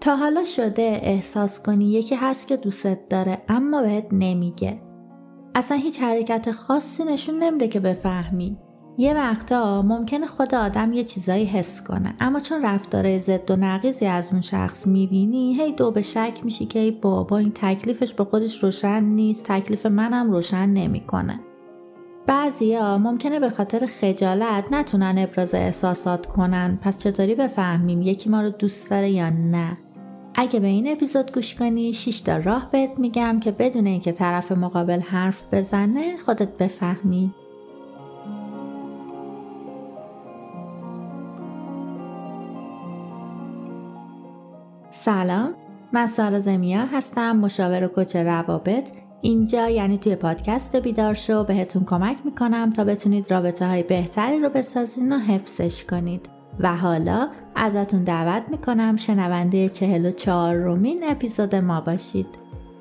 تا حالا شده احساس کنی یکی هست که دوستت داره اما بهت نمیگه. اصلا هیچ حرکت خاصی نشون نمیده که بفهمی. یه وقتا ممکنه خود آدم یه چیزایی حس کنه اما چون رفتار ضد و نقیزی از اون شخص می‌بینی هی دو به شک میشی که ای بابا این تکلیفش به خودش روشن نیست تکلیف منم روشن نمی‌کنه. بعضیا ممکنه به خاطر خجالت نتونن ابراز احساسات کنن. پس چطوری بفهمیم یکی ما رو دوست داره یا نه؟ اگه به این اپیزود گوش کنی 6 تا راه بهت میگم که بدون اینکه طرف مقابل حرف بزنه خودت بفهمی. سلام من سارا زمیار هستم مشاور و کوچ روابط. اینجا یعنی توی پادکست بیدار شو بهتون کمک می‌کنم تا بتونید رابطه های بهتری رو بسازین و حفظش کنید. و حالا ازتون دعوت می‌کنم شنونده چهل و چهارمین اپیزود ما باشید.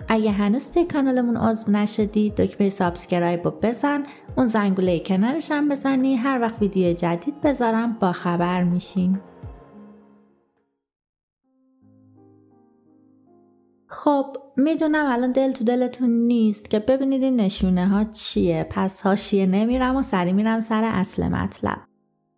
اگه هنوز توی کانالمون عضو نشدی دکمه subscribe رو بزن اون زنگوله کنارش هم بزنی هر وقت ویدیو جدید بذارم با خبر میشین خب می‌دونم الان دل تو دلتون نیست که ببینید این نشونه ها چیه. پس حاشیه نمیرم و سریع میرم سر اصل مطلب.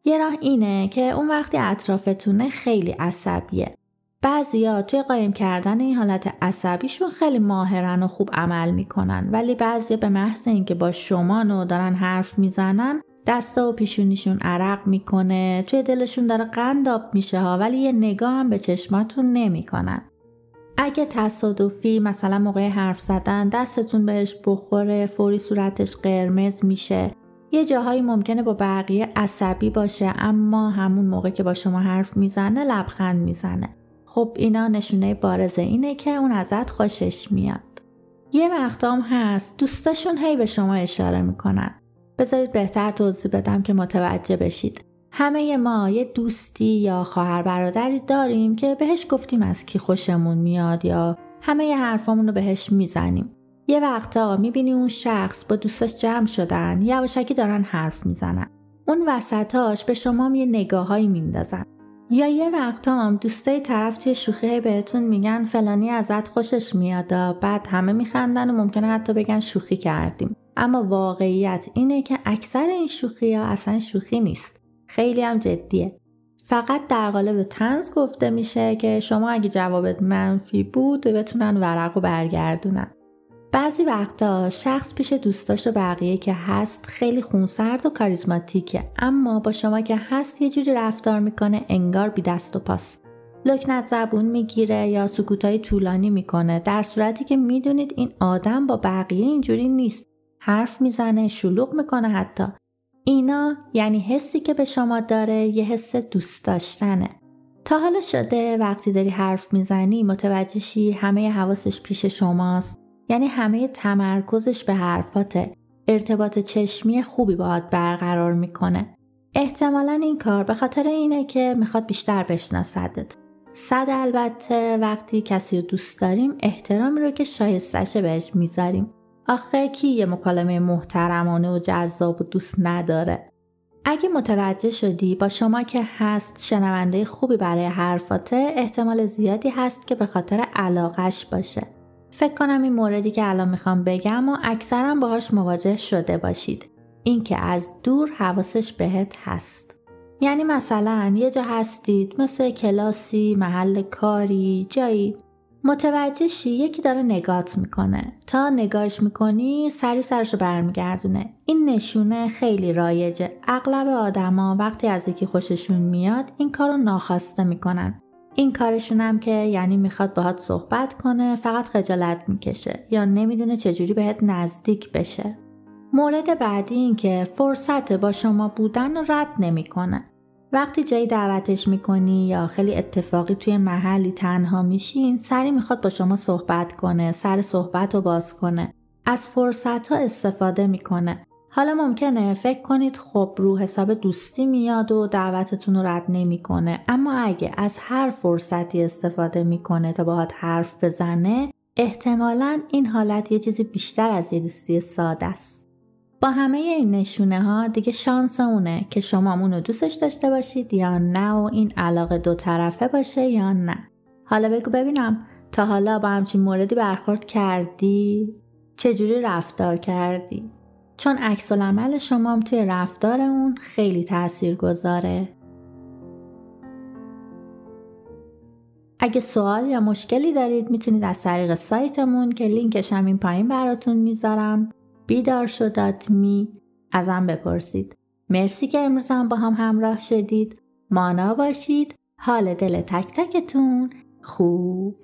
یه راه اینه که اون وقتی اطرافتونه خیلی عصبیه. بعضیا توی قایم کردن این حالت عصبیشون خیلی ماهرن و خوب عمل می‌کنن ولی بعضیا به محض اینکه با شما نو دارن حرف می‌زنن دستا و پیشونیشون عرق می‌کنه توی دلشون داره قنداب میشه ها ولی یه نگاه هم به چشماتون نمی‌کنن. اگه تصادفی مثلا موقع حرف زدن دستتون بهش بخوره فوری صورتش قرمز میشه. یه جاهایی ممکنه با بقیه عصبی باشه اما همون موقع که با شما حرف می‌زنه لبخند می‌زنه. خب اینا نشونه بارز اینه که اون ازت خوشش میاد. یه وقتام هست دوستاشون هی به شما اشاره می‌کنن. بذارید بهتر توضیح بدم که متوجه بشید. همه ما یه دوستی یا خواهر برادری داریم که بهش گفتیم از کی خوشمون میاد یا همه ی حرفامون رو بهش می‌زنیم. یه وقتا می‌بینی اون شخص با دوستاش جمع شدن یواشکی دارن حرف می‌زنن. اون وسطاش به شما یه نگاههایی میندازن. یا یه وقتا هم دوستای طرف توی شوخی بهتون میگن فلانی ازت خوشش میاد بعد همه میخندن و ممکنه حتی بگن شوخی کردیم. اما واقعیت اینه که اکثر این شوخی ها اصلا شوخی نیست. خیلی هم جدیه. فقط در قالب تنز گفته میشه که شما اگه جوابت منفی بود بتونن ورق و برگردونن. بعضی وقتا شخص پیش دوستاش و بقیه که هست خیلی خونسرد و کاریزماتیکه. اما با شما که هست یه جوری رفتار می‌کنه انگار بی دست و پاس لکنت زبون می‌گیره یا سکوتای طولانی می‌کنه در صورتی که می‌دونید این آدم با بقیه اینجوری نیست. حرف می‌زنه شلوغ می‌کنه حتی. اینا یعنی حسی که به شما داره یه حس دوست داشتنه. تا حالا شده وقتی داری حرف می‌زنی متوجه شی همه حواسش پیش شماست. یعنی همه تمرکزش به حرفاته ارتباط چشمی خوبی باهات برقرار می‌کنه. احتمالا این کار به خاطر اینه که می‌خواد بیشتر بشناسدت. صد البته وقتی کسی رو دوست داریم احترامی رو که شایستش بهش می‌ذاریم. آخه کی یه مکالمه محترمانه و جذاب و دوست نداره؟ اگه متوجه شدی با شما که هست شنونده خوبی برای حرفاته احتمال زیادی هست که به خاطر علاقش باشه. فکر کنم این موردی که الان می‌خوام بگم و اکثرا باهاش مواجه شده باشید. اینکه از دور حواسش بهت هست. یعنی مثلا یه جا هستید مثل کلاسی محل کاری جایی. متوجه شی یکی داره نگات می‌کنه. تا نگاش می‌کنی سری سرشو برمیگردونه. این نشونه خیلی رایجه. اغلب آدما وقتی از یکی خوششون میاد این کارو ناخواسته می‌کنن. این کارشون هم که یعنی می‌خواد باهات صحبت کنه فقط خجالت می‌کشه یا نمی‌دونه چجوری بهت نزدیک بشه. مورد بعدی این که فرصت با شما بودن رو رد نمی‌کنه. وقتی جایی دعوتش می‌کنی یا خیلی اتفاقی توی محلی تنها میشین سری می‌خواد با شما صحبت کنه سر صحبت رو باز کنه. از فرصت ها استفاده می‌کنه. حالا ممکنه فکر کنید خب رو حساب دوستی میاد و دعوتتون رو رد نمی‌کنه اما اگه از هر فرصتی استفاده می‌کنه تا باهات حرف بزنه احتمالا این حالت یه چیزی بیشتر از یه دوستی ساده است با همه این نشونه ها دیگه شانس اونه که شما اونو دوستش داشته باشید یا نه و این علاقه دو طرفه باشه یا نه حالا بگو ببینم تا حالا با همچین موردی برخورد کردی؟ چجوری رفتار کردی؟ چون عکس عمل شما توی رفتار اون خیلی تأثیر گذاره. اگه سوال یا مشکلی دارید می‌تونید از طریق سایتمون که لینکش هم این پایین براتون می‌ذارم بیدارشو.می ازم بپرسید. مرسی که امروز هم با هم همراه شدید. مانا باشید. حال دل تک تکتون خوب